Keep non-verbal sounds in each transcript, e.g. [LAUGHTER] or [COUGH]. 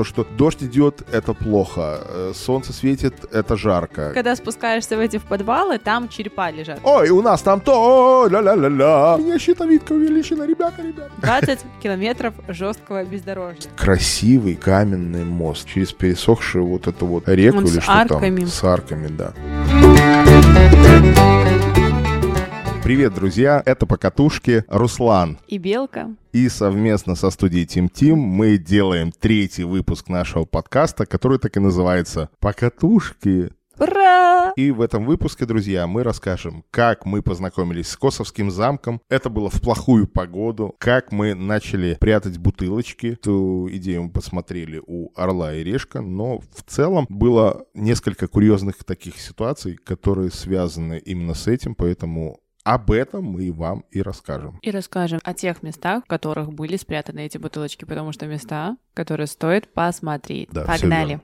То, что дождь идет, это плохо. э, Солнце светит, это жарко. Когда спускаешься в эти в подвалы, там черепа лежат. Ой, у нас там то, ля-ля-ля-ля. У меня щитовидка увеличена, ребята, ребята. 20 километров жесткого бездорожья. Красивый каменный мост через пересохшую вот эту вот реку Он или с что арками. там. С арками, да. Привет, друзья! Это «Покатушки» Руслан. И белка. И совместно со студией Тим Тим мы делаем третий выпуск нашего подкаста, который так и называется «Покатушки». Ура! И в этом выпуске, друзья, мы расскажем, как мы познакомились с Косовским замком. Это было в плохую погоду. Как мы начали прятать бутылочки. Эту идею мы посмотрели у Орла и Решка. Но в целом было несколько курьезных таких ситуаций, которые связаны именно с этим. Поэтому об этом мы вам и расскажем. И расскажем о тех местах, в которых были спрятаны эти бутылочки, потому что места, которые стоит посмотреть. Да, Погнали.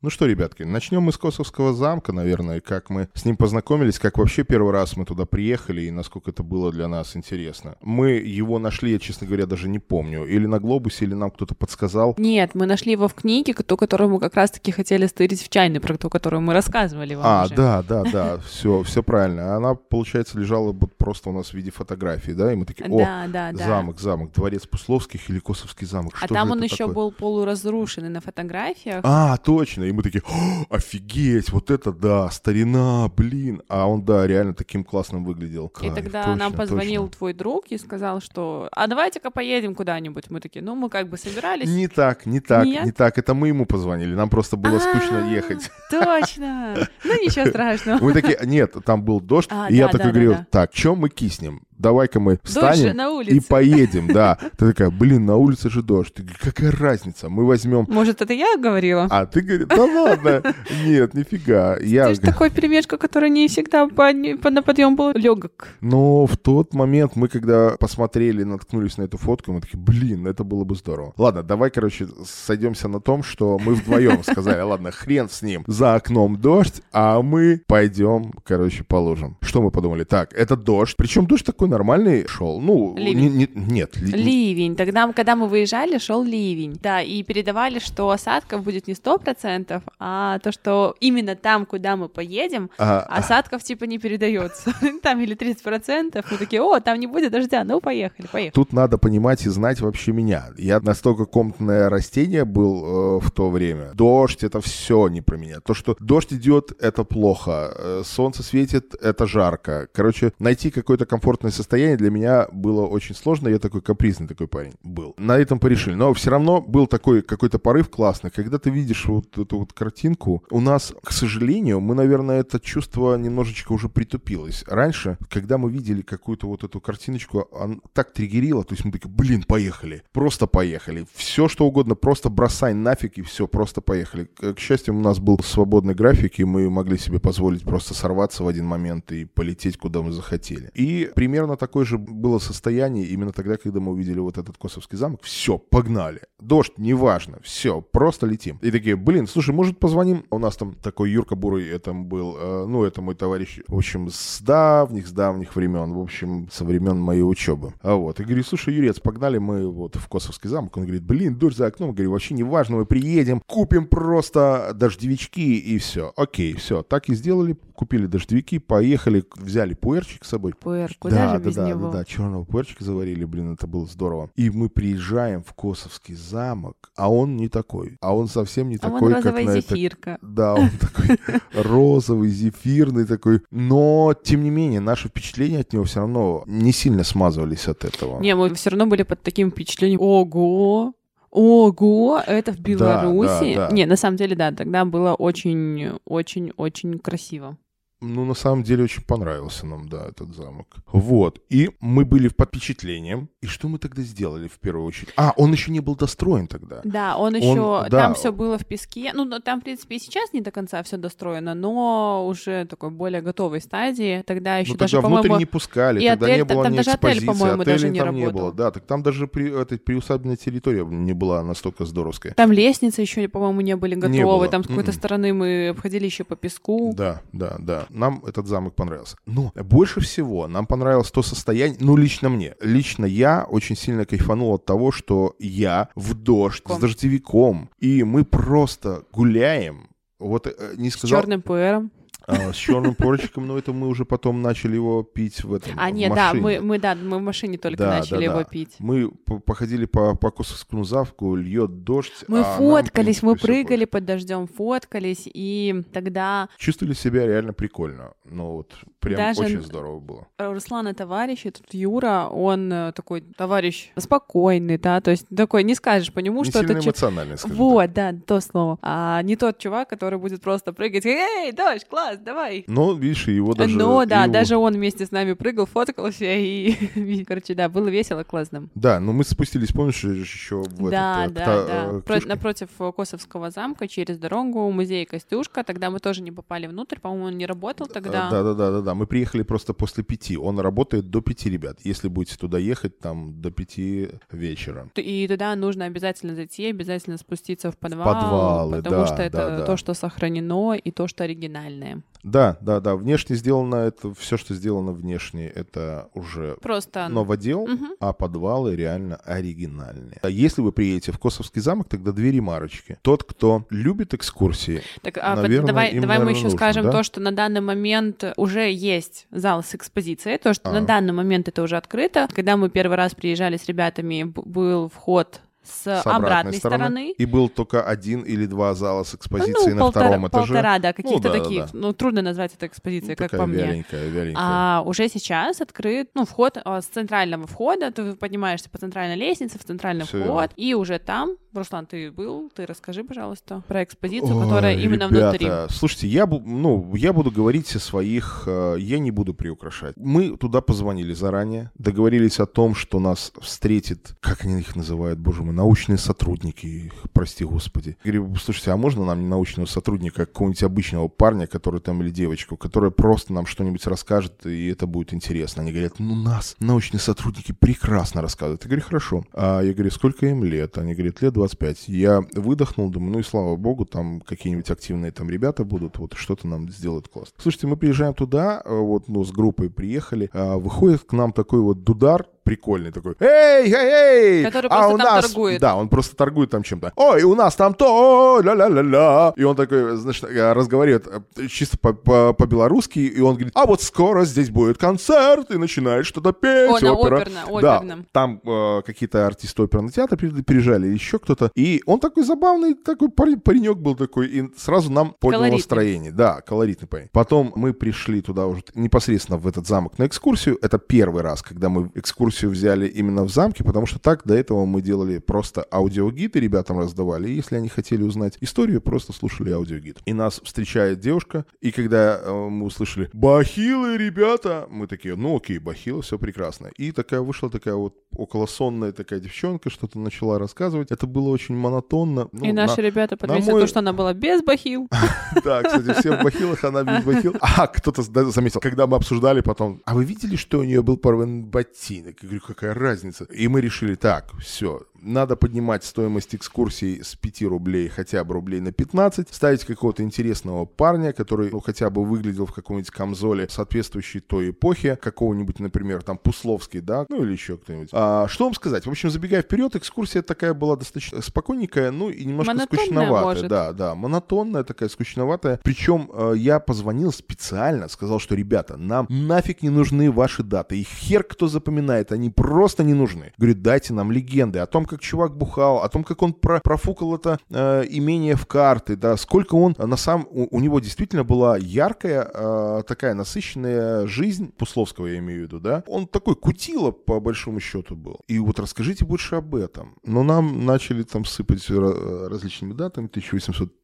Ну что, ребятки, начнем мы с Косовского замка, наверное, как мы с ним познакомились, как вообще первый раз мы туда приехали и насколько это было для нас интересно. Мы его нашли, я, честно говоря, даже не помню. Или на глобусе, или нам кто-то подсказал. Нет, мы нашли его в книге, ту, которую мы как раз-таки хотели стырить в чайной, про ту, которую мы рассказывали вам А, уже. да, да, да, все, все правильно. Она, получается, лежала просто у нас в виде фотографии, да, и мы такие, о, Да, да, да. замок, замок, дворец Пусловских или Косовский замок. А что там же он еще такое? был полуразрушенный на фотографиях. А, точно. И мы такие, «О, офигеть, вот это да, старина, блин. А он, да, реально таким классным выглядел. И Кайф, тогда точно, нам позвонил точно. твой друг и сказал, что «А давайте-ка поедем куда-нибудь». Мы такие, ну, мы как бы собирались. Не так, не так, Нет? не так. Это мы ему позвонили. Нам просто было скучно А, ехать. Точно. Ну, ничего [LAUGHS] страшного. Мы такие, нет, там был дождь. А, и я такой да. так, чем мы киснем? Давай-ка мы Дождь встанем на и поедем, да. [LAUGHS] Ты такая, блин, на улице же дождь. Ты говоришь, какая разница? Мы возьмем... Может, это я говорила? А ты говоришь, да ладно, нет, нифига. Я Ты же такой перемешка, который не всегда по- на подъем был легок. Но в тот момент мы, когда посмотрели, наткнулись на эту фотку, мы такие, блин, это было бы здорово. Ладно, давай, короче, сойдемся на том, что мы вдвоем сказали, ладно, хрен с ним, за окном дождь, а мы пойдем, короче, по лужам. Что мы подумали? Так, это дождь. Причем дождь такой нормальный шел. Ну, не- не- нет, ли- Ливень. Тогда, когда мы выезжали, шел ливень. Да, и передавали, что осадков будет не сто процентов, а то, что именно там, куда мы поедем, а, осадков типа не передается. [LAUGHS] Там или 30 процентов. Мы такие, о, там не будет дождя. Ну, поехали, поехали. Тут надо понимать и знать вообще меня. Я настолько комнатное растение был э, в то время. Дождь это все не про меня. То, что дождь идет, это плохо. Э, солнце светит, это жарко. Короче, найти какое-то комфортное состояние для меня было очень сложно. Я такой капризный такой парень был. На этом порешили. Но все равно был такой какой-то порыв классный. Когда ты видишь вот эту вот картинку, у нас, к сожалению, мы, наверное, это чувство немножечко уже притупилось. Раньше, когда мы видели какую-то вот эту картиночку, он так триггерило, то есть мы такие, блин, поехали, просто поехали. Все, что угодно, просто бросай нафиг и все, просто поехали. К счастью, у нас был свободный график, и мы могли себе позволить просто сорваться в один момент и полететь, куда мы захотели. И примерно такое же было состояние именно тогда, когда мы увидели вот этот Косовский замок. Все, погнали. Дождь, неважно, все, просто летим. И такие, блин, слушай, может позвоним? У нас там такой Юрка Бурый, это был, э, ну, это мой товарищ, в общем, с давних, с давних времен, в общем, со времен моей учебы. А вот, и говорю, слушай, Юрец, погнали мы вот в Косовский замок. Он говорит, блин, дождь за окном. говорю, вообще не важно, мы приедем, купим просто дождевички и все. Окей, все, так и сделали, купили дождевики, поехали, взяли пуэрчик с собой. Пуэр, куда да, же да, без да, него? да, да, черного пуэрчика заварили, блин, это было здорово. И мы приезжаем в Косовский замок, а он не такой, а он совсем не А такой, вон как розовая на это зефирка. да, он такой [LAUGHS] розовый, зефирный такой. Но, тем не менее, наши впечатления от него все равно не сильно смазывались от этого. Не, мы все равно были под таким впечатлением. Ого! Ого, это в Беларуси. да, да. Не, на самом деле, да, тогда было очень, очень, очень красиво. Ну, на самом деле, очень понравился нам, да, этот замок. Вот. И мы были под впечатлением. И что мы тогда сделали в первую очередь? А, он еще не был достроен тогда. Да, он еще, да. там все было в песке. Ну, там, в принципе, и сейчас не до конца все достроено, но уже такой более готовой стадии. Тогда еще Ну, даже, тогда внутрь не пускали, и тогда отель- не было там ни даже отель, экспозиции, по-моему, даже не там не работал. было. Да, так там даже при, этой приусадебная территория не была настолько здоровская. там лестницы еще, по-моему, не были готовы. было. Там с какой-то Мгм. стороны мы обходили еще по песку. Да, да, да. Нам этот замок понравился. Но больше всего нам понравилось то состояние, ну, лично мне. Лично я очень сильно кайфанул от того, что я в дождь Ком. с дождевиком, и мы просто гуляем. Вот э, не С сказал... черным пуэром. А, с черным порчиком, но это мы уже потом начали его пить в этом А, в нет, да, мы, мы, да, мы в машине только Да, начали да, его да. пить. Мы по- походили по, по Косовскому завку, льет дождь. Мы а нам, фоткались, мы принципе, всё прыгали под дождем, фоткались, и тогда. Чувствовали себя реально прикольно. Ну вот, прям Даже- очень здорово было. Руслан и товарищ, и тут Юра, он э, такой товарищ спокойный, да, то есть такой, не скажешь по нему, Не что это... эмоциональный, скажем Вот, да, то слово. А не тот чувак, который будет просто прыгать, эй, дождь, класс, давай. так. Но, видишь, и его даже... Но, да, его- даже он вместе с нами прыгал, фоткался, [LAUGHS] и, короче, да, было весело, классно. Да, но мы спустились, помнишь, еще в да, этот, э, да, та- да. э, Про- напротив э, Косовского замка, через дорогу, музей Костюшка. Тогда мы тоже не попали внутрь, по-моему, он не работал тогда. Да, да, да, да, да. Мы приехали просто после пяти. Он работает до пяти, ребят. Если будете туда ехать, там до пяти вечера. И туда нужно обязательно зайти, обязательно спуститься в подвал, подвалы, потому да, что это да, да. то, что сохранено, и то, что оригинальное. Да, да, да. Внешне сделано это, все, что сделано внешне, это уже Просто новодел, Мгм. а подвалы реально оригинальные. А если вы приедете в Косовский замок, тогда две ремарочки. Тот, кто любит экскурсии, Так, а, Наверное, давай, им, давай мы наверное, еще нужно, скажем да? то, что на данный момент уже есть зал с экспозицией, то, что А. на данный момент это уже открыто. Когда мы первый раз приезжали с ребятами, был вход с, с обратной, стороны. И был только один или два зала с Ну, экспозицией на полтора, втором этаже. полтора, да, каких-то да, да, таких. да. Ну, трудно назвать это экспозицией, Ну, как по мне. вяленькая, вяленькая. А уже сейчас открыт, ну, вход а, с центрального входа, ты поднимаешься по центральной лестнице в центральный Всё вход, верно. и уже там, Руслан, ты был, ты расскажи, пожалуйста, про экспозицию, Ой, которая именно ребята, внутри. Слушайте, я, ну, я буду говорить о своих, э, я не буду приукрашать. Мы туда позвонили заранее, договорились о том, что нас встретит, как они их называют, боже мой, научные сотрудники, прости господи. Говорю, слушайте, а можно нам не научного сотрудника, а какого-нибудь обычного парня, который там, или девочку, которая просто нам что-нибудь расскажет, и это будет интересно. Они говорят, ну нас научные сотрудники прекрасно рассказывают. Я говорю, хорошо. А я говорю, сколько им лет? Они говорят, лет 25. Я выдохнул, думаю, ну и слава богу, там какие-нибудь активные там ребята будут, вот что-то нам сделают класс. Слушайте, мы приезжаем туда, вот, ну, с группой приехали, а, выходит к нам такой вот дудар, прикольный такой. Эй, эй, эй! Который а у нас... торгует. Да, он просто торгует там чем-то. Ой, у нас там то, ля-ля-ля-ля. И он такой, значит, э, разговаривает э, чисто по- по- по-белорусски, и он говорит, а вот скоро здесь будет концерт, и начинает что-то петь, О, на опера. оперно, Да, оперном. там э, какие-то артисты оперного театра при- приезжали, еще кто-то. И он такой забавный, такой парень- паренек был такой, и сразу нам поднял Колоритный. настроение. Да, колоритный парень. Потом мы пришли туда уже непосредственно в этот замок на экскурсию. Это первый раз, когда мы экскурсию взяли именно в замке, потому что так до этого мы делали просто аудиогиды, ребятам раздавали. И если они хотели узнать историю, просто слушали аудиогид. И нас встречает девушка, и когда э, мы услышали «Бахилы, ребята!», мы такие, ну окей, бахилы, все прекрасно. И такая вышла такая вот околосонная такая девчонка, что-то начала рассказывать. Это было очень монотонно. Ну, и на- наши ребята подметили мой- то, что она была без бахил. [LAUGHS] да, кстати, все в бахилах, она без бахил. А, кто-то заметил, когда мы обсуждали потом, а вы видели, что у нее был порван ботинок? Говорю, какая разница? И мы решили, так, все, надо поднимать стоимость экскурсии с 5 рублей хотя бы рублей на 15, ставить какого-то интересного парня, который ну, хотя бы выглядел в каком-нибудь камзоле, соответствующей той эпохе, какого-нибудь, например, там, Пусловский, да, ну или еще кто-нибудь. А, что вам сказать? В общем, забегая вперед, экскурсия такая была достаточно спокойненькая, ну и немножко Монотонная, скучноватая. может. Да, да, монотонная такая, скучноватая. Причем э, я позвонил специально, сказал, что, ребята, нам нафиг не нужны ваши даты. И хер кто запоминает, они просто не нужны. Говорю, дайте нам легенды о том, как чувак бухал, о том, как он про- профукал это э, имение в карты, да, сколько он э, на самом... У, у него действительно была яркая, э, такая насыщенная жизнь, Пусловского я имею в виду, да. Он такой кутило, по большому счету, был. И вот расскажите больше об этом. Но нам начали там сыпать ра- различными датами,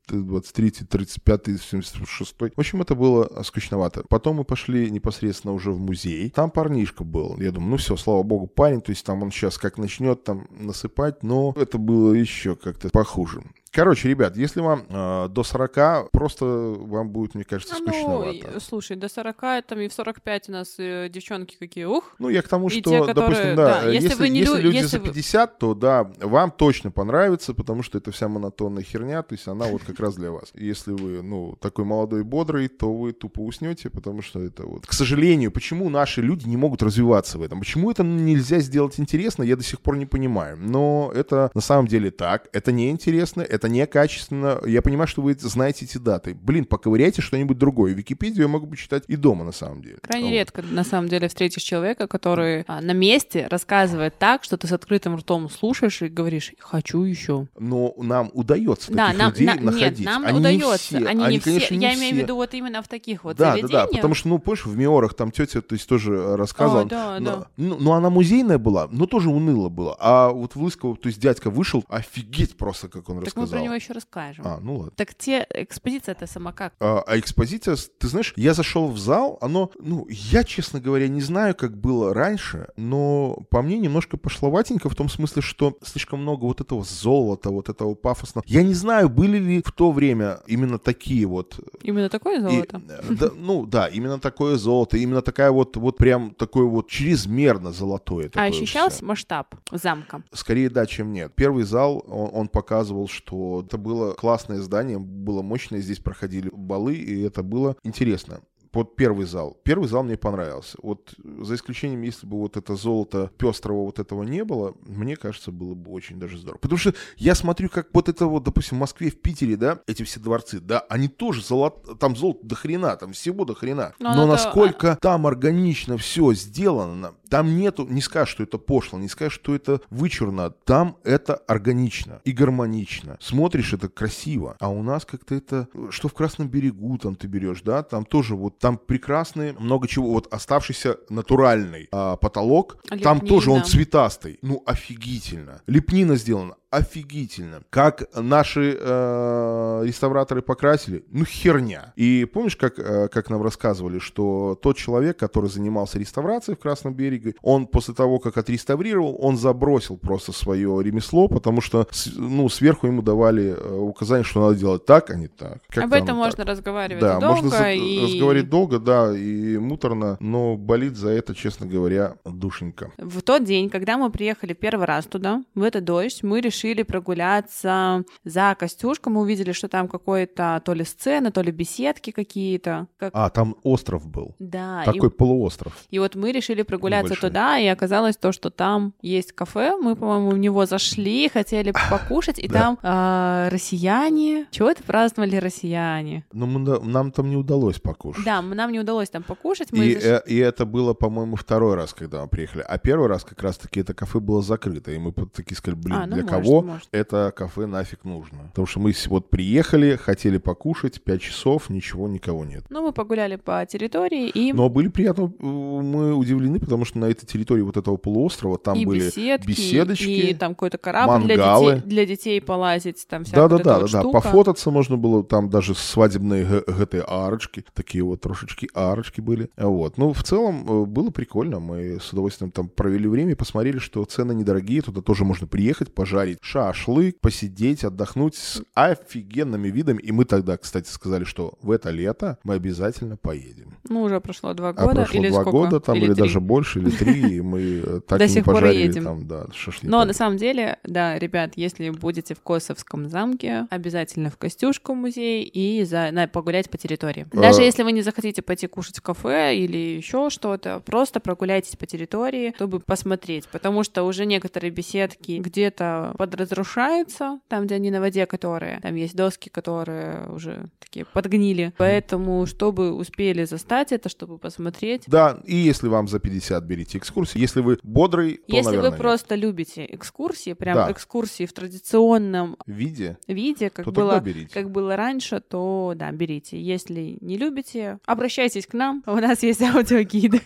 1823, 35, 76. В общем, это было скучновато. Потом мы пошли непосредственно уже в музей. Там парнишка был. Я думаю, ну все, слава богу, парень. То есть там он сейчас как начнет там насыпать, но это было еще как-то похуже. Короче, ребят, если вам э, до 40, просто вам будет, мне кажется, А, ну, скучновато. и- слушай, до 40, там и в 45 у нас э, девчонки какие, ух. Ну, я к тому, что, те, которые- допустим, да, да, если если, вы не если лю- люди если за вы- 50, то да, вам точно понравится, потому что это вся монотонная херня, то есть она вот как раз для вас. Если вы, ну, такой молодой и бодрый, то вы тупо уснете, потому что это вот... К сожалению, почему наши люди не могут развиваться в этом? Почему это нельзя сделать интересно, я до сих пор не понимаю. Но это на самом деле так, это неинтересно, это некачественно. Я понимаю, что вы знаете эти даты. Блин, поковыряйте что-нибудь другое. Википедию я могу почитать и дома, на самом деле. Крайне Вот. редко, на самом деле, встретишь человека, который а, на месте рассказывает так, что ты с открытым ртом слушаешь и говоришь «хочу еще». но нам удается Да, таких нам, людей на- находить. нет, нам Они не удается. все, они, не все. конечно, не Я имею в все. виду вот именно в таких вот да, да, заведениях. да, потому что, ну, помнишь, в Миорах там тетя, то есть тоже э, рассказывала. О, да, но, да. Ну, ну, она музейная была, но тоже уныло было. А вот в Лысково, то есть дядька вышел, офигеть просто, как он Так рассказал. Про него еще расскажем. А, ну ладно. Так те экспозиция это сама как? А, а экспозиция, ты знаешь, я зашел в зал, оно, ну, я, честно говоря, не знаю, как было раньше, но по мне немножко пошловатенько в том смысле, что слишком много вот этого золота, вот этого пафосного. Я не знаю, были ли в то время именно такие вот Именно такое И, золото? э, да, ну да, именно такое золото, именно такая вот, вот прям такое вот чрезмерно золотое. а ощущался всё. масштаб замка? Скорее да, чем нет. Первый зал, он, он показывал, что это было классное здание, было мощное, здесь проходили балы, и это было интересно. Вот первый зал. Первый зал мне понравился. Вот за исключением, если бы вот это золото пестрого вот этого не было, мне кажется, было бы очень даже здорово. Потому что я смотрю, как вот это вот, допустим, в Москве, в Питере, да, эти все дворцы, да, они тоже золото, там золото до хрена, там всего до хрена. Но Но оно-то- насколько там органично все сделано, там нету, не скажешь, что это пошло, не скажешь, что это вычурно, там это органично и гармонично. Смотришь, это красиво. А у нас как-то это, что в Красном берегу там ты берешь, да, там тоже вот, там прекрасные, много чего, вот оставшийся натуральный а, потолок, там Лепнина. тоже он цветастый, ну офигительно. Лепнина сделана офигительно. Как наши э, реставраторы покрасили, ну херня. И помнишь, как, э, как нам рассказывали, что тот человек, который занимался реставрацией в Красном береге, он после того, как отреставрировал, он забросил просто свое ремесло, потому что ну, сверху ему давали э, указание, что надо делать так, а не так. Как-то Об этом оно можно так. разговаривать Да, долго можно за- и... разговаривать долго, да, и муторно, но болит за это, честно говоря, душенька. В тот день, когда мы приехали первый раз туда, в этот дождь, мы решили прогуляться за Костюшком. Мы увидели, что там какой-то то ли сцена, то ли беседки какие-то. Как... А, там остров был. Да, и- Такой полуостров. И вот мы решили прогуляться Небольшой. туда, и оказалось то, что там есть кафе. Мы, по-моему, в него зашли, хотели покушать, и Да. там а, россияне. Чего это праздновали россияне? На- нам там не удалось покушать. Да, нам не удалось там покушать. Мы И, заш- э, и это было, по-моему, второй раз, когда мы приехали. А первый раз как раз-таки это кафе было закрыто. И мы такие сказали, блин, А, ну, для может, кого может. это кафе нафиг нужно? Потому что мы вот приехали, хотели покушать, 5 часов, ничего, никого нет. Ну, мы погуляли по территории, и, Но были приятно, э, мы удивлены, потому что на этой территории вот этого полуострова там и были беседки, беседочки, и там какой-то корабль для мангалы. детей, для детей полазить, там всякая Да, да, вот эта да, вот да, да. штука. Пофотаться можно было, там даже свадебные ГТ арочки, такие вот трошечки арочки были. Вот. Ну, в целом э, было прикольно. Мы с удовольствием там провели время посмотрели, что цены недорогие. Туда тоже можно приехать, пожарить шашлык, посидеть, отдохнуть с офигенными видами. И мы тогда, кстати, сказали, что в это лето мы обязательно поедем. Ну, уже прошло два А года, прошло или два сколько? года там, или, три. даже больше, или три, и мы [LAUGHS] э, так До сих пор едем. там, да, шашлык. Но на самом деле, да, ребят, если будете в Косовском замке, обязательно в Костюшку музей и за, на, погулять по территории. А. Даже если вы не захотите пойти кушать в кафе или еще что-то, просто прогуляйтесь по территории, чтобы посмотреть, потому что уже некоторые беседки где-то подразрушаются, там, где они на воде, которые, там есть доски, которые уже такие подгнили, поэтому, чтобы успели застать это, чтобы посмотреть, Да, и если вам за 50 берите экскурсию, если вы бодрый, то, если наверное, вы нет. просто любите экскурсии, прям Да. экскурсии в традиционном виде, виде, как то было, как было раньше, то да, берите. Если не любите, обращайтесь к нам, у нас есть аудиогиды.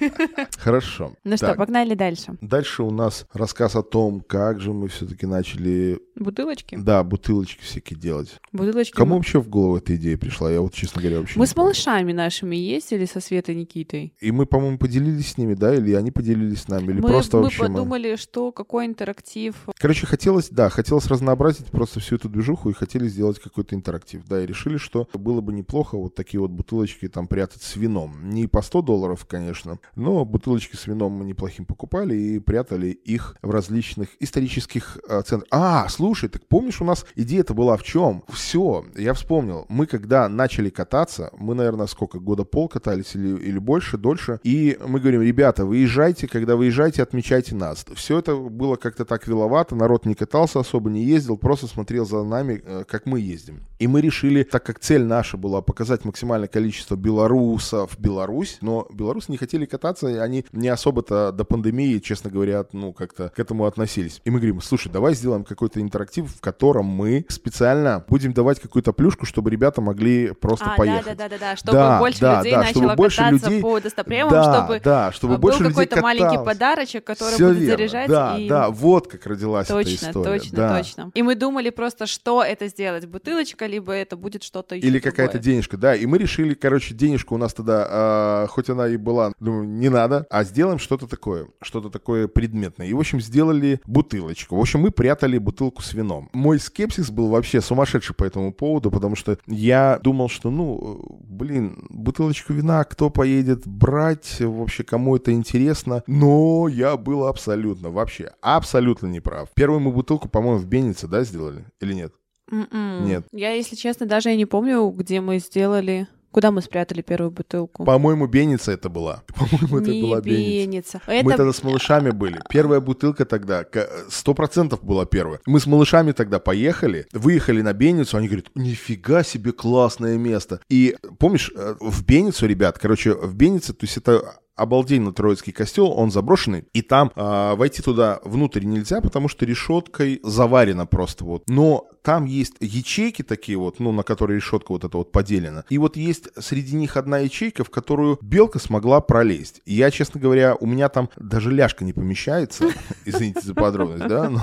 Хорошо. Ну что, Так, погнали дальше. Дальше у нас рассказ о том, как же мы все-таки начали начали, Бутылочки? да, бутылочки всякие делать. Бутылочки. Кому вообще в голову эта идея пришла? Я вот, честно говоря, вообще Мы с малышами нашими ездили со Светой Никитой. И мы, по-моему, поделились с ними, да? Или они поделились с нами? Или мы, просто мы вообще мы- подумали, что какой интерактив. Короче, хотелось, да, хотелось разнообразить просто всю эту движуху и хотели сделать какой-то интерактив. Да, и решили, что было бы неплохо вот такие вот бутылочки там прятать с вином. Не по 100 долларов, конечно, но бутылочки с вином мы неплохим покупали и прятали их в различных исторических э, центрах. А, слушай, так помнишь, у нас идея-то была в чем? Все, я вспомнил. Мы когда начали кататься, мы, наверное, сколько, года пол катались или, или больше, дольше, и мы говорим, ребята, выезжайте, когда выезжаете, отмечайте нас. Все это было как-то так виловато, народ не катался особо, не ездил, просто смотрел за нами, э, как мы ездим. И мы решили, так как цель наша была показать максимальное количество белорусов в Беларусь, но белорусы не хотели кататься, и они не особо-то до пандемии, честно говоря, ну, как-то к этому относились. И мы говорим, слушай, давай сделаем какой-то интерактив, в котором мы специально будем давать какую-то плюшку, чтобы ребята могли просто А, поехать. да, да, да, да, чтобы Да, больше да, людей да, начало чтобы больше кататься людей- по достоприемам, да, чтобы да, чтобы э, больше был людей какой-то маленький подарочек, который Всё будет верно. заряжать Да, и да, вот как родилась эта Точно, история. точно, да. точно. И мы думали просто, что это сделать, бутылочка, либо это будет что-то еще Или какая-то денежка, да. И мы решили, короче, денежка у нас тогда, а, хоть она и была, думаю, не надо, а сделаем что-то такое, что-то такое предметное. И, в общем, сделали бутылочку. В общем, мы прятали бутылку с вином. Мой скепсис был вообще сумасшедший по этому поводу, потому что я думал, что, ну, блин, бутылочку вина кто поедет брать, вообще, кому это интересно. Но я был абсолютно, вообще, абсолютно неправ. Первую мы бутылку, по-моему, в Бенице, да, сделали? Или нет? М-м. Нет. Я, если честно, даже и не помню, где мы сделали... Куда мы спрятали первую бутылку? По-моему, Беница это была. [LAUGHS] По-моему, это Не была Беница. Беница. Мы Это... тогда с малышами были. Первая бутылка тогда, сто процентов была первая. Мы с малышами тогда поехали, выехали на Беницу, они говорят, нифига себе классное место. И помнишь, э, в Беницу, ребят, короче, в Бенице, то есть это обалденный Троицкий костел, он заброшенный, и там а, войти туда внутрь нельзя, потому что решеткой заварено просто вот. Но там есть ячейки такие вот, ну, на которые решетка вот эта вот поделена. И вот есть среди них одна ячейка, в которую белка смогла пролезть. Я, честно говоря, у меня там даже ляжка не помещается, [LAUGHS] извините за подробность, да, но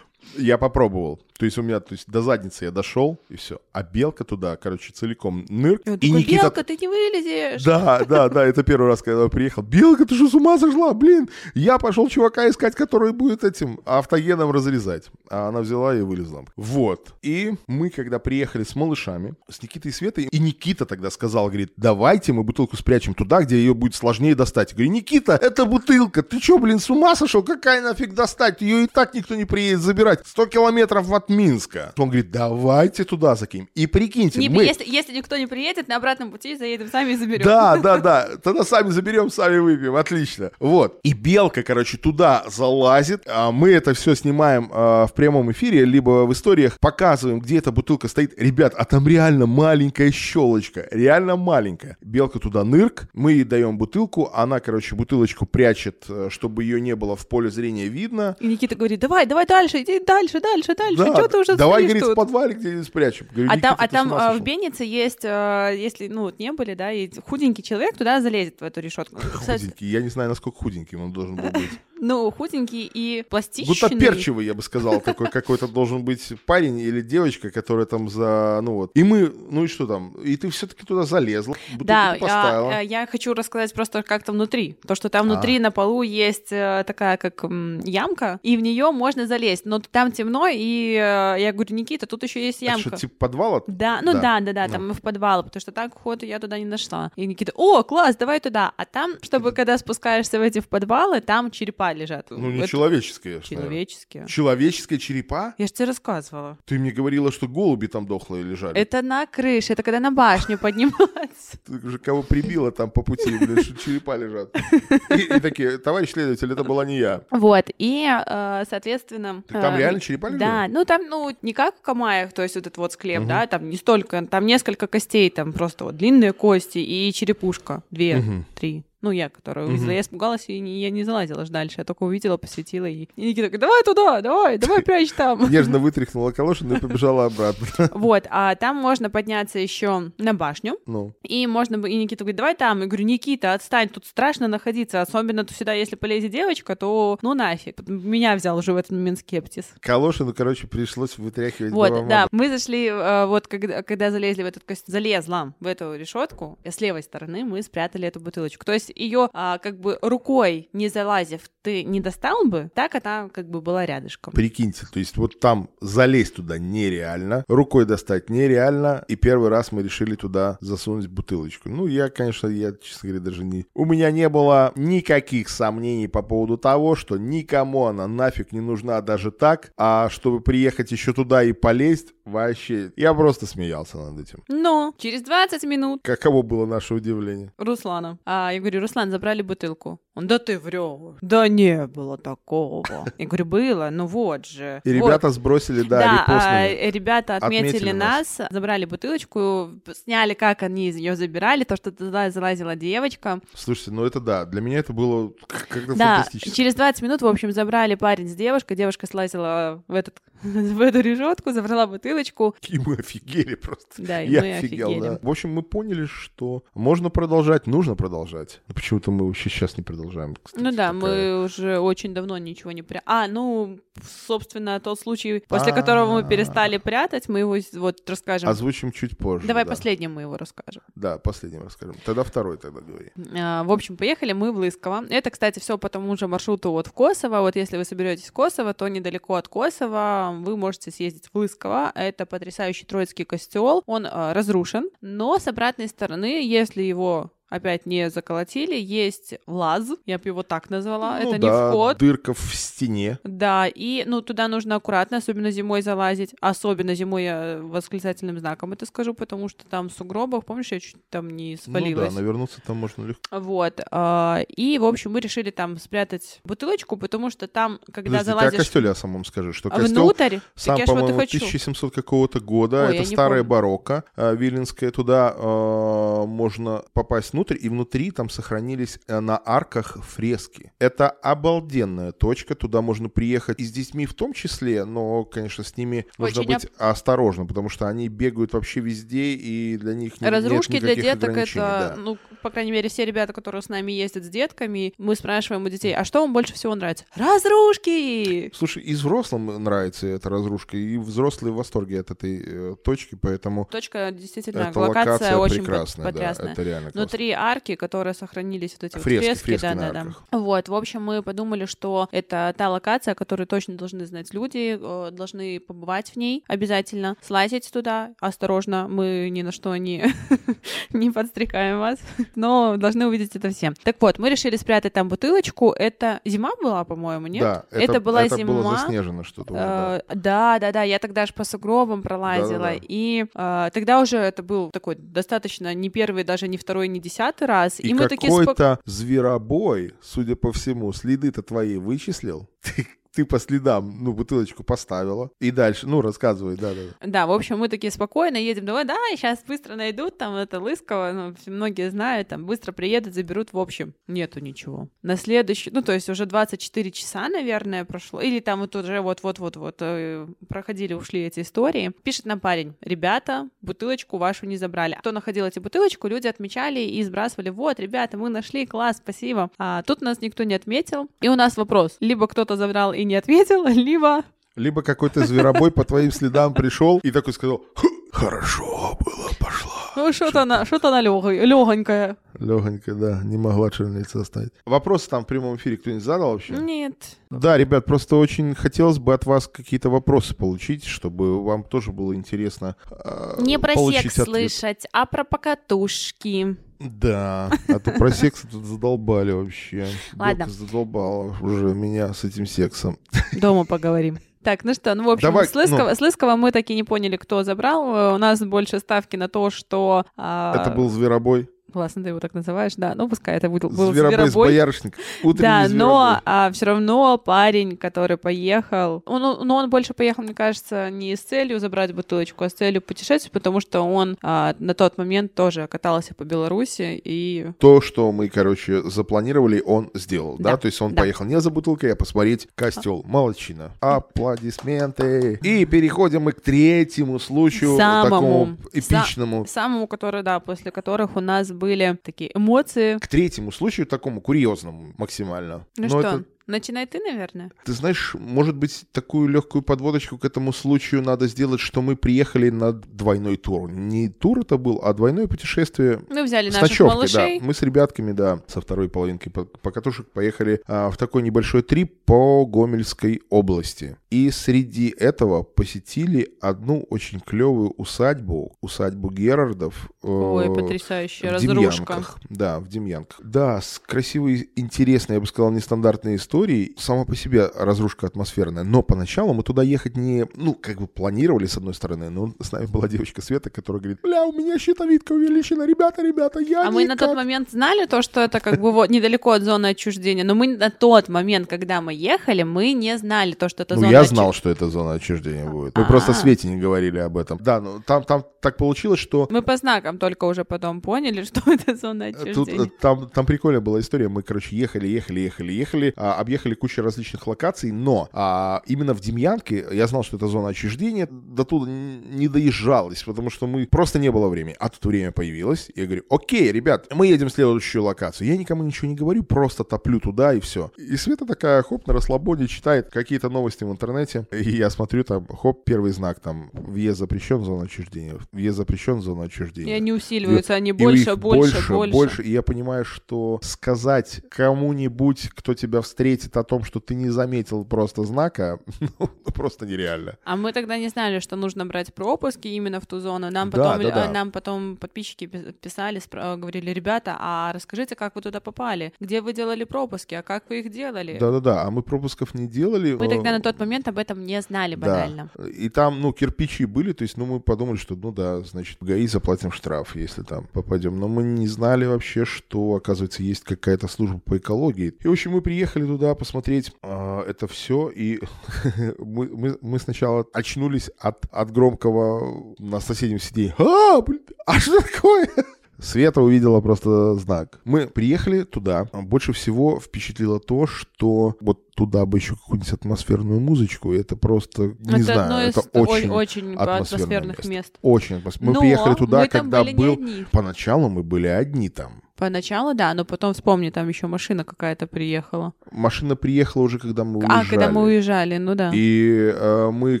я попробовал. То есть у меня, то есть до задницы я дошел, и все. А белка туда, короче, целиком нырк. И И такой, Никита Белка, ты не вылезешь. да, да, да, это первый раз, когда я приехал. Белка, ты же с ума сошла, блин. Я пошел чувака искать, который будет этим автогеном разрезать. А она взяла и вылезла. Вот. И мы, когда приехали с малышами, с Никитой и Светой, и Никита тогда сказал, говорит, давайте мы бутылку спрячем туда, где ее будет сложнее достать. Я говорю, Никита, это бутылка, ты что, блин, с ума сошел? Какая нафиг достать? Ее и так никто не приедет забирать. 100 километров от Минска. Он говорит, давайте туда закинем. И прикиньте, Не- мы... если, если никто не приедет, на обратном пути заедем сами и заберем. Да, [LAUGHS] да, да. Тогда сами заберем, сами выпьем. Отлично. Вот. И белка, короче, туда залазит. А мы это все снимаем а, в прямом эфире, либо в историях показываем, где эта бутылка стоит. Ребят, а там реально маленькая щелочка. Реально маленькая. Белка туда нырк. Мы ей даем бутылку. Она, короче, бутылочку прячет, э, чтобы ее не было в поле зрения видно. И Никита говорит, давай, давай дальше, иди дальше, дальше, дальше. Да, Что ты уже давай, говорит, в тут? подвале где-нибудь спрячем. Говорю, А там, «Никита, а там а, в сошел?» Бенице есть, а, если, ну, вот не были, да, и худенький человек туда залезет в эту решетку. [LAUGHS] Худенький. Я не знаю, насколько худеньким он должен был быть. Ну, худенький и пластичный. Гутоперчивый, я бы сказал, такой какой-то должен быть парень или девочка, которая там за, ну вот. И мы, ну и что там? И ты все-таки туда залезла, Да, ты поставила. а, а, я хочу рассказать просто как там внутри. То, что там внутри А. на полу есть э, такая как ямка, и в нее можно залезть. Но там темно, и э, я говорю, Никита, тут еще есть ямка. что, типа подвала? Да, ну Да. да, да, да, Ну. там мы в подвал, потому что так хода я туда не нашла. И Никита, о, класс, давай туда. А там, чтобы когда спускаешься в эти в подвалы, там черепа лежат. Ну, не Это человеческая. ж, наверное. Человеческие. Человеческая черепа? Я же тебе рассказывала. Ты мне говорила, что голуби там дохлые лежали. Это на крыше, это когда на башню [LAUGHS] подниматься. Ты уже кого прибила там по пути, блин, черепа лежат. [LAUGHS] И, и такие, товарищ следователь, это была не я. Вот, и, э, соответственно... Так там э, реально черепа лежали? Да, ну там, ну, не как в Камаях, то есть вот этот вот склеп, да, там не столько, там несколько костей, там просто вот длинные кости и черепушка, две, три, Ну, я, которая Мгм. увидела. Я испугалась, и не- я не залазила ж дальше. Я только увидела, посветила, и, и Никита такой, давай туда, давай, давай прячь там. [LAUGHS] Нежно вытряхнула калошину и побежала обратно. [LAUGHS] Вот, а там можно подняться еще на башню, Ну, и можно бы, и Никита говорит, давай там. Я говорю, Никита, отстань, тут страшно находиться, особенно тут сюда, если полезет девочка, то ну нафиг. Меня взял уже в этот момент скептиз. калошину, короче, пришлось вытряхивать Вот, да, мы зашли, э, вот когда, когда залезли в этот костюм, залезла в эту решетку, с левой стороны мы спрятали эту бутылочку. То есть ее как бы рукой не залазив, ты не достал бы, так она как бы была рядышком. Прикиньте, то есть вот там залезть туда нереально, рукой достать нереально, и первый раз мы решили туда засунуть бутылочку. Ну, я, конечно, я, честно говоря, даже не... У меня не было никаких сомнений по поводу того, что никому она нафиг не нужна даже так, а чтобы приехать еще туда и полезть, вообще... Я просто смеялся над этим. Но через 20 минут Каково было наше удивление? Руслана. А я говорю, Руслан, забрали бутылку. Он, да ты врешь. Да не было такого. Я говорю, было, ну вот же. И Вот. ребята сбросили, да, Да, а, ребята отметили, Отметили нас, забрали бутылочку, сняли, как они ее забирали, то, что туда залазила девочка. Слушайте, ну это да, для меня это было как-то Да, фантастически. через 20 минут, в общем, забрали парень с девушкой, девушка слазила в, этот, [LAUGHS] в эту решетку, забрала бутылочку. И мы офигели просто. Да, и Я мы офигел, офигели. да. В общем, мы поняли, что можно продолжать, нужно продолжать. Но почему-то мы вообще сейчас не продолжаем. Кстати, Ну да, такая- мы уже очень давно ничего не прятали. А, ну, собственно, тот случай, после которого мы перестали прятать, мы его вот расскажем. Озвучим чуть позже. Давай да. последним мы его расскажем. Да, последним расскажем. Тогда второй тогда говори. А, В общем, поехали мы в Лысково. Это, кстати, все по тому же маршруту вот в Косово. Вот если вы соберетесь в Косово, то недалеко от Косово вы можете съездить в Лысково. Это потрясающий Троицкий костел. Он а, разрушен, но с обратной стороны, если его опять не заколотили, есть лаз, я бы его так назвала, Ну это да, не вход. дырка в стене. Да, и ну туда нужно аккуратно, особенно зимой залазить. Особенно зимой я восклицательным знаком это скажу, потому что там в сугробах, помнишь, я чуть там не Ну свалилась. да, навернуться там можно легко. Вот. а, И, в общем, мы решили там спрятать бутылочку, потому что там, когда Подожди, ты о залазишь костеле о самом скажи, что костел внутрь, сам, так я вот по-моему, хочу. 1700 какого-то года. Ой, это старая барокко э, виленская. Туда э, можно попасть внутрь, и внутри там сохранились э, на арках фрески. Это обалденная точка. Туда можно приехать и с детьми в том числе, но, конечно, с ними нужно Очень быть осторожно, потому что они бегают вообще везде, и для них не- Разрушки нет для деток это, да. ну, по крайней мере, все ребята, которые с нами ездят с детками, мы спрашиваем у детей, а что вам больше всего нравится? Разрушки! Слушай, и взрослым нравится эта разрушка, и взрослые в восторге от этой э, точки, поэтому Точка действительно, локация, локация очень прекрасная, да, потрясная. это реально классно. Внутри арки, которые сохранились, вот эти вот Фрески, фрески, фрески да, да, да. Вот, в общем, мы подумали, что это та локация, которую точно должны знать люди, э, должны побывать в ней обязательно, слазить туда, осторожно, мы ни на что не, [LAUGHS] не подстрекаем вас, [LAUGHS] но должны увидеть это все. Так вот, мы решили спрятать там бутылочку, это зима была, по-моему, нет? Да, это, была это зима. было заснежено что-то уже, да. Э, Да, да, да, я тогда аж по сугробам пролазила, и э, тогда уже это был такой достаточно не первый, даже не второй, не десятый раз, и, И мы такие спок- какой-то зверобой, судя по всему, следы-то твои вычислил. [LAUGHS] Ты, ты по следам, ну, бутылочку поставила. И дальше, ну, рассказывай, да-да. Да, в общем, мы такие спокойно едем, давай, да, сейчас быстро найдут, там это Лысково, ну, многие знают, там быстро приедут, заберут, в общем, нету ничего. На следующий, ну, то есть уже 24 часа, наверное, прошло, или там вот уже вот-вот-вот-вот э, проходили, ушли эти истории. Пишет нам парень, ребята, бутылочку вашу не забрали. Кто находил эти бутылочку, люди отмечали и сбрасывали, вот, ребята, мы нашли, класс, спасибо. А тут нас никто не отметил, и у нас вопрос, либо кто-то забрал и не ответил, [LAUGHS] либо Либо какой-то зверобой по твоим следам пришел и такой сказал, «Хм, хорошо было, пошла. Ну, что-то она, что-то она легонькая. Легонько, да, не могла чернильца оставить. Вопросы там в прямом эфире кто-нибудь задал вообще? Нет. Да, ребят, просто очень хотелось бы от вас какие-то вопросы получить, чтобы вам тоже было интересно э, Не про получить секс ответ. слышать, а про покатушки. Да, а то про секс тут задолбали вообще. Ладно. Задолбала уже меня с этим сексом. Дома поговорим. Так, ну что, ну, в общем, Давай, с, Лысково, с Лысково мы таки не поняли, кто забрал. Э, У нас больше ставки на то, что... а, Это был зверобой. Классно ты его так называешь, да. Ну, пускай это был, был Зверобой зверобой. боярышник. Да, но зверобой. все равно парень, который поехал, он, но он больше поехал, мне кажется, не с целью забрать бутылочку, а с целью путешествовать, потому что он а, на тот момент тоже катался по Беларуси и То, что мы, короче, запланировали, он сделал, да? Да, То есть он да. поехал не за бутылкой, а посмотреть костел. Молодчина. Аплодисменты. И переходим мы к третьему случаю, Самому. такому эпичному. самому, который, да, после которых у нас были такие эмоции. К третьему случаю, такому курьезному максимально. Ну Но что, это, начинай ты, наверное. ты знаешь, может быть, такую легкую подводочку к этому случаю надо сделать, что мы приехали на двойной тур. Не тур это был, а двойное путешествие Мы взяли С наших ночевкой, малышей. да. Мы с ребятками, да, со второй половинки по- покатушек поехали а, в такой небольшой трип по Гомельской области. И среди этого посетили одну очень клевую усадьбу, усадьбу Герардов. э, Ой, потрясающая в разрушка. Демьянках. Да, в Демьянках. Да, с красивой, интересной, я бы сказал, нестандартной историей. Сама по себе разрушка атмосферная. Но поначалу мы туда ехать не, ну, как бы планировали, с одной стороны, но с нами была девочка Света, которая говорит, бля, у меня щитовидка увеличена, ребята, ребята, я А мы на никак». тот момент знали то, что это как бы вот недалеко от зоны отчуждения, но мы на тот момент, когда мы ехали, мы не знали то, что это Ну, зона я знал, что это зона отчуждения будет. Мы просто А. Свете не говорили об этом. Да, ну там, там так получилось, что Мы по знакам только уже потом поняли, [LAUGHS] что это зона Э, Тут отчуждения. там, там прикольная была история. Мы, короче, ехали, ехали, ехали, ехали, а, объехали кучу различных локаций, но а, именно в Демьянке я знал, что это зона отчуждения, до туда не доезжалось, потому что мы просто не было времени. А тут время появилось. Я говорю, окей, ребят, мы едем в следующую локацию. Я никому ничего не говорю, просто топлю туда и все. И Света такая, хоп, на расслабоне читает какие-то новости в интернете. И я смотрю, там, хоп, первый знак, там, въезд запрещен, зона отчуждения. Въезд запрещен, зона отчуждения. И они усиливаются, они И у больше, них больше, больше. И я понимаю, что сказать кому-нибудь, кто тебя встретит о том, что ты не заметил просто знака, [LAUGHS] ну, просто нереально. А мы тогда не знали, что нужно брать пропуски именно в ту зону. Нам Да, потом, да, да. э, нам потом подписчики пи- писали, спра- говорили, ребята, а расскажите, как вы туда попали? Где вы делали пропуски? А как вы их делали? Да-да-да, а мы пропусков не делали. Мы тогда э, на тот момент об этом не знали Да. банально. И там, ну, кирпичи были, то есть, ну, мы подумали, что, ну да, значит, в ГАИ заплатим штраф, если там попадем. Но мы не знали вообще, что, оказывается, есть какая-то служба по экологии. И, в общем, мы приехали туда посмотреть а, это все, и [LAUGHS] мы, мы, мы сначала очнулись от, от громкого на соседнем сиденье. А, блин, а что такое? [LAUGHS] Света увидела просто знак. Мы приехали туда. Больше всего впечатлило то, что вот туда бы еще какую-нибудь атмосферную музычку. Это просто, не это знаю, это очень, очень атмосферных место. мест. очень атмосферно. Мы Но приехали туда, мы когда был... Поначалу мы были одни там. Поначалу, да, но потом вспомни, там еще машина какая-то приехала. Машина приехала уже, когда мы А, уезжали. когда мы уезжали, ну да. И э, мы,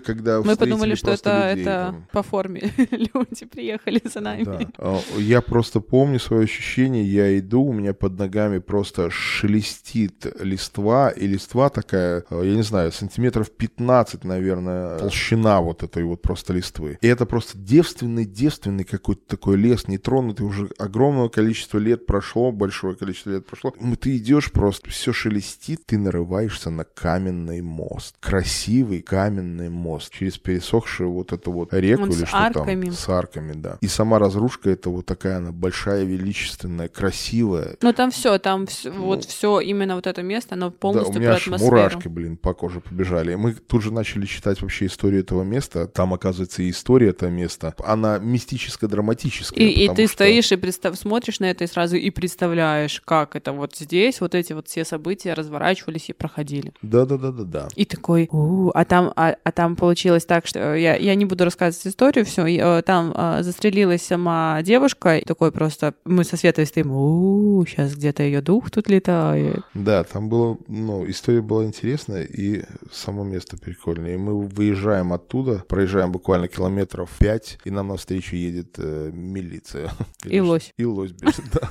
когда Мы подумали, что это, людей это там. по форме [LAUGHS] люди приехали за нами. Да. А, Я просто помню свое ощущение. Я иду, у меня под ногами просто шелестит листва, и листва такая, э, я не знаю, сантиметров 15, наверное, толщина вот этой вот просто листвы. И это просто девственный-девственный какой-то такой лес, нетронутый уже огромного количества лет прошло, большое количество лет прошло. И Ты идешь просто, все шелестит, ты нарываешься на каменный мост. Красивый каменный мост через пересохшую вот эту вот реку Он или с что арками. там. С арками, да. И сама разрушка это вот такая она большая, величественная, красивая. Ну там все, там всё- вот все именно вот это место, оно Да, у полностью меня аж атмосферу. мурашки, блин, по коже побежали. И Мы тут же начали читать вообще историю этого места. Там, оказывается, и история этого места. Она мистическо-драматическая. И, и потому ты что- стоишь и представ... смотришь на это и сразу и представляешь, как это вот здесь, вот эти вот все события разворачивались и проходили. Да-да-да-да-да. И такой, «У, а там, а, а там получилось так, что э, я, я не буду рассказывать историю, все, там э, застрелилась сама девушка, и такой просто, мы со Светой стоим, у сейчас где-то ее дух тут летает. Да, там было, ну, история была интересная, и само место прикольное. И мы выезжаем оттуда, проезжаем буквально километров пять, и нам навстречу едет э, милиция. И лось. И лось бежит, да.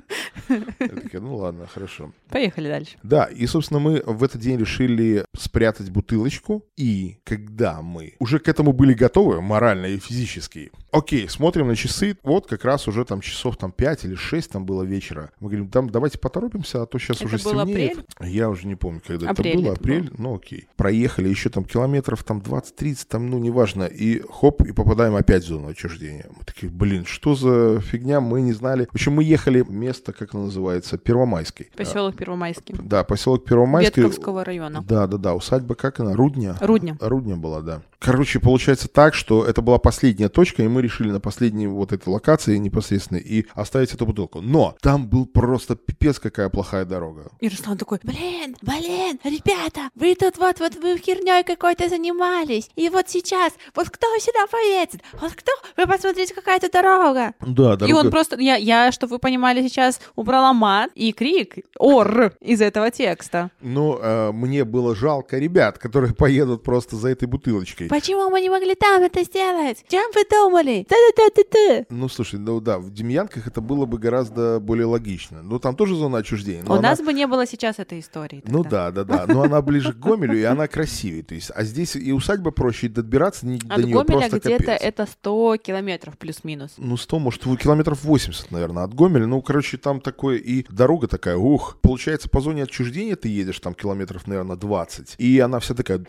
Я такая, ну ладно, хорошо. Поехали дальше. Да, и, собственно, мы в этот день решили спрятать бутылочку, и когда мы уже к этому были готовы, морально и физически, окей, смотрим на часы, вот как раз уже там часов там 5 или 6 там было вечера. Мы говорим, там давайте поторопимся, а то сейчас Это уже был стемнеет. апрель? Я уже не помню, когда Апрель это было, апрель, ну окей. Проехали еще там километров там 20-30, там, ну неважно, и хоп, и попадаем опять в зону отчуждения. Мы такие, блин, что за фигня, мы не знали. В общем, мы ехали в место, как оно называется, Первомайский. Поселок Первомайский. Да, поселок Первомайский. Ветковского района. Да, да, да, усадьба, как она, Рудня? Рудня. Рудня была, да. Короче, получается так, что это была последняя точка, и мы решили на последней вот этой локации непосредственно и оставить эту бутылку. Но там был просто пипец какая плохая дорога. И Руслан такой, блин, блин, ребята, вы тут вот, вот вы херней какой-то занимались. И вот сейчас, вот кто сюда поедет? Вот кто? Вы посмотрите, какая то дорога. Да, дорога... И он просто, я, я, чтобы вы понимали, сейчас убрала мат и крик, ор из этого текста. Ну, э, мне было жалко ребят, которые поедут просто за этой бутылочкой. Почему мы не могли там это сделать? Чем вы думали? Та-та-та-та-та. Ну, слушай, ну да, в Демьянках это было бы гораздо более логично. Ну, там тоже зона отчуждения. но У она- нас бы не было сейчас этой истории. Ну тогда. да, да, да. Но она ближе к Гомелю, и она красивее. То есть, а здесь и усадьба проще, и добираться не, От до нее Гомеля просто где-то капец. это 100 километров плюс-минус. Ну, 100, может, километров 80, наверное, от Гомеля. Ну, короче, там такое, и дорога такая, ух. Получается, по зоне отчуждения ты едешь там километров, наверное, 20. И она вся такая...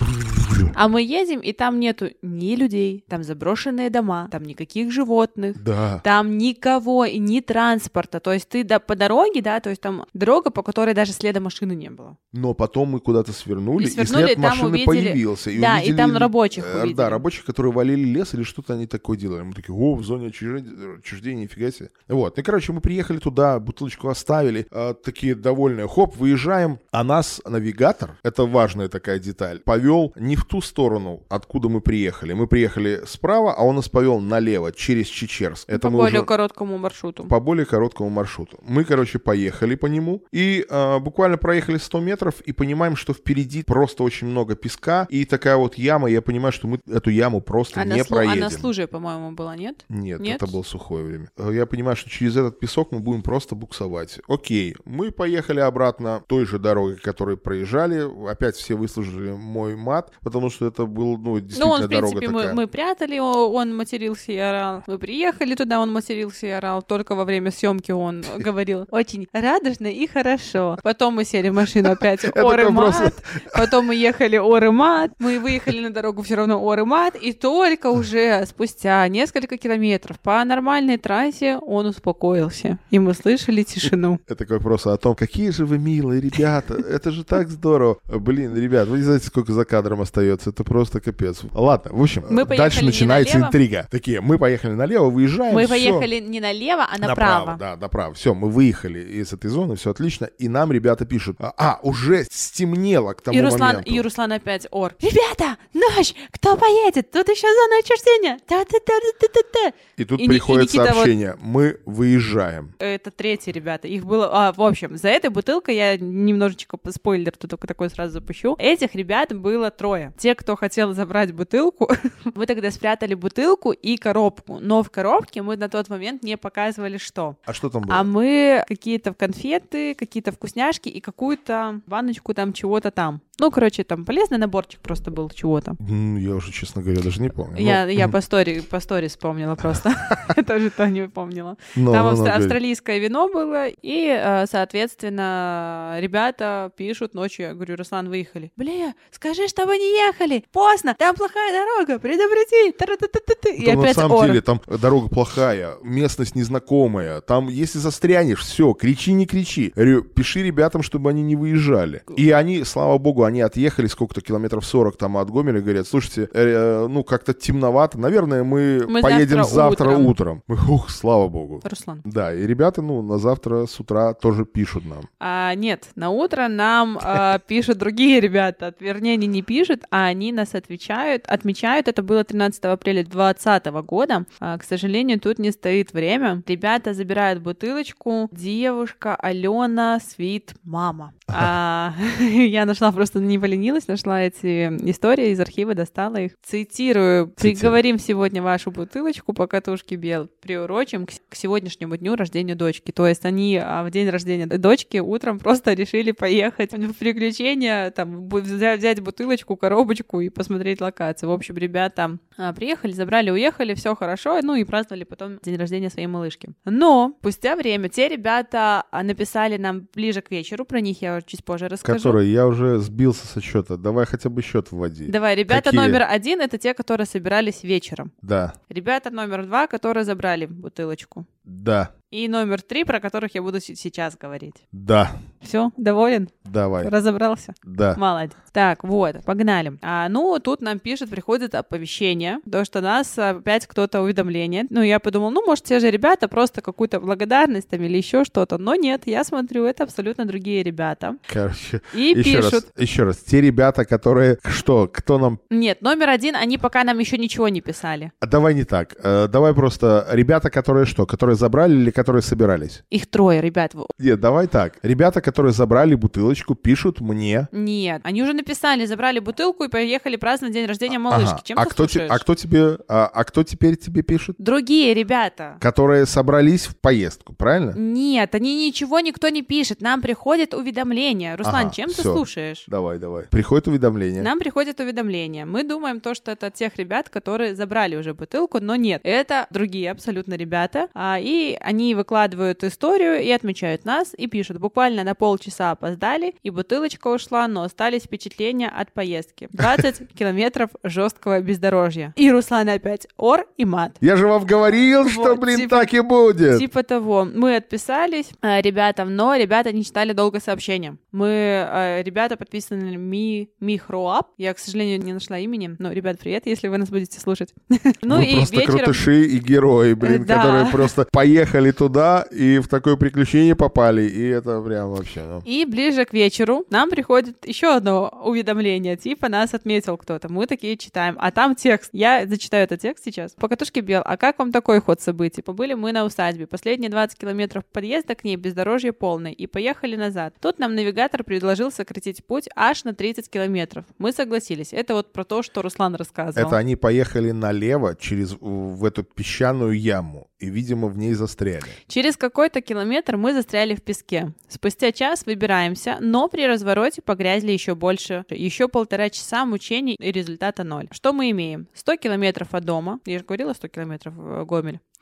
А мы едем, и там нету ни людей, там заброшенные дома, там никаких животных, Да. там никого и ни транспорта. То есть ты да, по дороге, да, то есть там дорога, по которой даже следа машины не было. Но потом мы куда-то свернули, И и, свернули, след и машины увидели- появился. И Да, и увидели, там рабочих увидели. Да, рабочих, которые валили лес или что-то они такое делали. Мы такие, о, в зоне отчуждения, нифига себе. Вот, ну, короче, мы приехали туда, бутылочку оставили, а, такие довольные, хоп, выезжаем, а нас навигатор, это важная такая деталь, повел не в ту сторону, откуда мы приехали. Мы приехали справа, а он нас повел налево, через Чечерск. Это по более уже короткому маршруту. по более короткому маршруту. Мы, короче, поехали по нему и а, буквально проехали 100 метров и понимаем, что впереди просто очень много песка и такая вот яма. Я понимаю, что мы эту яму просто А не слу- проедем. на службе, по-моему, было, нет? Нет, Нет? это было сухое время. Э, Я понимаю, что через этот песок мы будем просто буксовать. Окей, мы поехали обратно той же дорогой, которой проезжали. Опять все выслужили мой мат, потому что это был, ну, Ну, действительно он, в дорога принципе, мы, такая. мы прятали, о- он матерился и орал. Мы приехали туда, он матерился и орал. Только во время съемки он [LAUGHS] говорил очень радужно и хорошо. Потом мы сели в машину [LAUGHS] опять ор и такой мат. просто- Потом мы ехали ор и мат. Мы выехали на дорогу все равно ор и мат. И только уже спустя несколько километров по нормальной трассе он успокоился. И мы слышали тишину. [LAUGHS] Это как просто о том, какие же вы милые ребята, это же так здорово. Блин, ребят, вы не знаете, сколько за кадром остается, это просто капец. Ладно, в общем, Мы дальше начинается налево. интрига. Такие, мы поехали налево, выезжаем, Мы всё. поехали не налево, а направо. Да, направо. Все, мы выехали из этой зоны, все отлично. И нам ребята пишут, а, а, уже стемнело к тому И Руслан, моменту. и Руслан опять ор. Ребята, ночь, кто поедет? Тут еще зона отчуждения. Та-та-та-та-та-та. И тут и Ни- и приходит Никита вот- сообщение, мы выезжаем. Это третьи ребята. Их было... А, в общем, за этой бутылкой я немножечко по- спойлер тут только такой сразу запущу. Этих ребят было трое. Те, кто хотел забрать бутылку, [LAUGHS] мы тогда спрятали бутылку и коробку. Но в коробке мы на тот момент не показывали, что. А что там было? А мы какие-то конфеты, какие-то вкусняшки и какую-то баночку там чего-то там. Ну, короче, там полезный наборчик просто был чего-то. Я уже, честно говоря, даже не помню. Я, Ну, я [LAUGHS] по стори, по стори вспомнила просто. [LAUGHS] [LAUGHS] Тоже то не помнила. ну, Там ну, австралийское вино было, и, э, соответственно, ребята пишут ночью, я говорю, Руслан, выехали. Бля, скажи, чтобы не ехали, поздно, там плохая дорога, предупреди. Тара-та-та-та-та». И Там на опять самом деле там дорога плохая, местность незнакомая. Там, если застрянешь, все, кричи, не кричи. Пиши ребятам, чтобы они не выезжали. И они, слава богу, они отъехали сколько-то километров 40 там от Гомеля, говорят, слушайте, э, ну как-то темновато, наверное, мы, Мы поедем завтра завтра, утром». утром. Мы, [LAUGHS] Ух, слава богу. Руслан. Да, и ребята, ну, на завтра с утра тоже пишут нам. А, нет, на утро нам а, [LAUGHS] пишут другие ребята. Вернее, они не пишут, а они нас отвечают, отмечают. Это было 13 апреля 2020 года. А, к сожалению, тут не стоит время. Ребята забирают бутылочку. Девушка Алена Свит Мама. [LAUGHS] А, я нашла просто просто не поленилась, нашла эти истории из архива, достала их. Цитирую. «Приговорим сегодня вашу бутылочку по катушке бел, приурочим к, к сегодняшнему дню рождения дочки». То есть они а, в день рождения дочки утром просто [LAUGHS] решили поехать в приключения, там, взять, взять бутылочку, коробочку и посмотреть локацию. В общем, ребята а, приехали, забрали, уехали, все хорошо, ну и праздновали потом день рождения своей малышки. Но спустя время те ребята а, написали нам ближе к вечеру, про них я чуть позже расскажу. Которые я уже сбился со счета. Давай хотя бы счет вводи. Давай, ребята Какие? номер один это те, которые собирались вечером. Да. Ребята номер два, которые забрали бутылочку. Да. И номер три, про которых я буду сейчас говорить. Да. Все, доволен? Давай. Разобрался? Да. Молодец. Так, вот, погнали. А, ну, тут нам пишет, приходит оповещение, то, что нас опять кто-то уведомление. Ну, я подумал, ну, может, те же ребята просто какую-то благодарность там или еще что-то. Но нет, я смотрю, это абсолютно другие ребята. Короче, и еще пишут. Раз, еще раз, те ребята, которые что, кто нам... Нет, номер один, они пока нам еще ничего не писали. А давай не так. Э, давай просто ребята, которые что, которые забрали или которые собирались? Их трое, ребят. Нет, давай так. Ребята, которые забрали бутылочку, пишут мне. Нет, они уже написали, забрали бутылку и поехали праздновать день рождения малышки. Ага. Чем а ты кто слушаешь? Те, а кто тебе, а, а кто теперь тебе пишет? Другие ребята. Которые собрались в поездку, правильно? Нет, они ничего никто не пишет. Нам приходит уведомление. Руслан, ага, чем все. ты слушаешь? Давай, давай. Приходит уведомление. Нам приходит уведомление. Мы думаем то, что это тех ребят, которые забрали уже бутылку, но нет. Это другие абсолютно ребята. А, и они выкладывают историю и отмечают нас, и пишут, буквально на полчаса опоздали, и бутылочка ушла, но остались впечатления от поездки. [LAUGHS] 20 километров жесткого бездорожья. И Руслан опять ор и мат. Я же вам говорил, что, блин, типа- так и будет. Типа того. Мы отписались э, ребятам, но ребята не читали долго сообщения. Мы, э, ребята подписаны Ми, Михроап. Я, к сожалению, не нашла имени, но, ребят, привет, если вы нас будете слушать. [LAUGHS] Ну и просто крутыши и герои, блин, которые просто поехали туда и в такое приключение попали, и это прям вообще, ну... И ближе к вечеру нам приходит еще одно уведомление, типа нас отметил кто-то. Мы такие читаем, а там текст. Я зачитаю этот текст сейчас. По катушке бел. А как вам такой ход событий? Побыли мы на усадьбе. Последние 20 километров подъезда к ней бездорожье полное. И поехали назад. Тут нам навигатор предложил сократить путь аж на 30 километров. Мы согласились. Это вот про то, что Руслан рассказывал. Это они поехали налево через в эту песчаную яму и, видимо, в ней застряли. Через какой-то километр мы застряли в песке. Спустя час выбираемся, но при развороте погрязли еще больше. Еще полтора часа мучений и результата ноль. Что мы имеем? 100 километров от дома. Я же говорила 100 километров в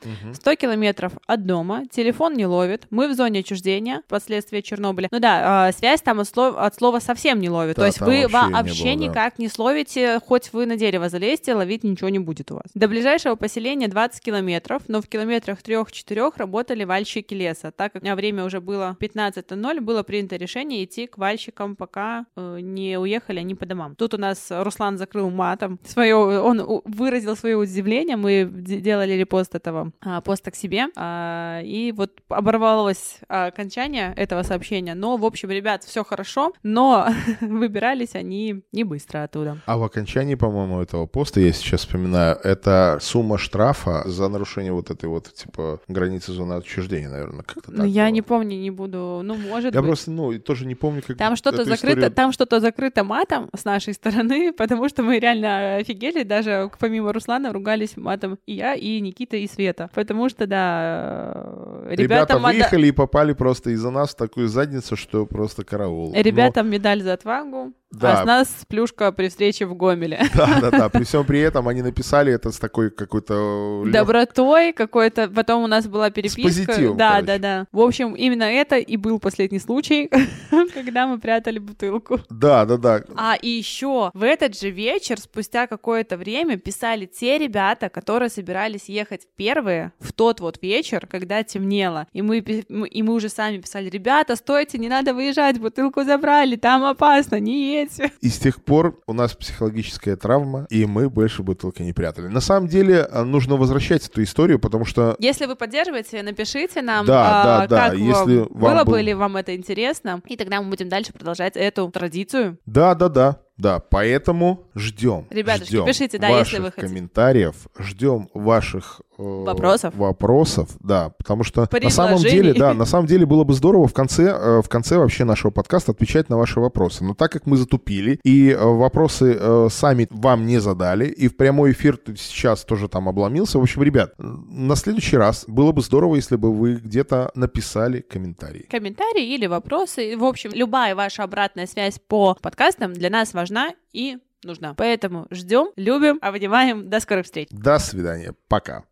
Гомель. 100 километров от дома, телефон не ловит, мы в зоне отчуждения, последствия Чернобыля. Ну да, э, связь там от слова, от слова совсем не ловит. Да, То есть вы вообще вообще, не было, да. никак не словите, хоть вы на дерево залезьте, ловить ничего не будет у вас. До ближайшего поселения 20 километров, но в километрах 3-4 работали вальщики леса. Так как время уже было 15.00, было принято решение идти к вальщикам, пока э, не уехали они по домам. Тут у нас Руслан закрыл матом свое, он выразил свое удивление, мы де- делали репост этого а, поста к себе, а, и вот оборвалось а, окончание этого сообщения, но, в общем, ребят, все хорошо, но [LAUGHS] выбирались они не быстро оттуда. А в окончании, по-моему, этого поста, я сейчас вспоминаю, это сумма штрафа за нарушение вот этой вот, типа, границы зоны отчуждения, наверное, как-то Ну, так я было. не помню, не буду, ну, может Я быть. просто, ну, тоже не помню, как Там что-то закрыто, историю- там что-то закрыто матом с нашей стороны, [LAUGHS] потому что мы реально офигели, даже помимо Руслана ругались матом и я, и Никита, и Света. Потому что, да, э, Ребята ребятам, отда- выехали и попали просто из-за нас в такую задницу, что просто караул. ребятам медаль за отвагу, Да. а с нас плюшка при встрече в Гомеле. [LAUGHS] Да, да, да. При всем при этом они написали это с такой какой-то... Добротой какой-то, потом у нас была переписка. позитивом, да, короче. да, да. В общем, именно это и был последний случай, [LAUGHS] когда мы прятали бутылку. Да, да, да. А и еще в этот же вечер, спустя какое-то время, писали те ребята, которые собирались ехать первые в тот вот вечер, когда темнело. И мы, и мы уже сами писали, ребята, стойте, не надо выезжать, бутылку забрали, там опасно, не едьте. И с тех пор у нас психологическая травма, и мы больше бутылки не прятали. На самом деле э, нужно возвращать эту историю, потому что Если вы поддерживаете, напишите нам, Да, а, да, да, как если вам, вам было был- бы ли вам это интересно, и тогда мы будем дальше продолжать эту традицию. да, да, да. Да, поэтому ждем. Ребятушки, ждем пишите, да, ваших если вы хотите. комментариев, ждем ваших э, Вопросов. Вопросов, да, потому что на самом деле, да, на самом деле было бы здорово в конце, э, в конце вообще нашего подкаста отвечать на ваши вопросы. Но так как мы затупили и э, вопросы э, сами вам не задали, и в прямой эфир сейчас тоже там обломился. В общем, ребят, на следующий раз было бы здорово, если бы вы где-то написали комментарий. Комментарии или вопросы. В общем, любая ваша обратная связь по подкастам для нас важна и нужна. Поэтому ждем, любим, обнимаем. До скорых встреч. До свидания. Пока.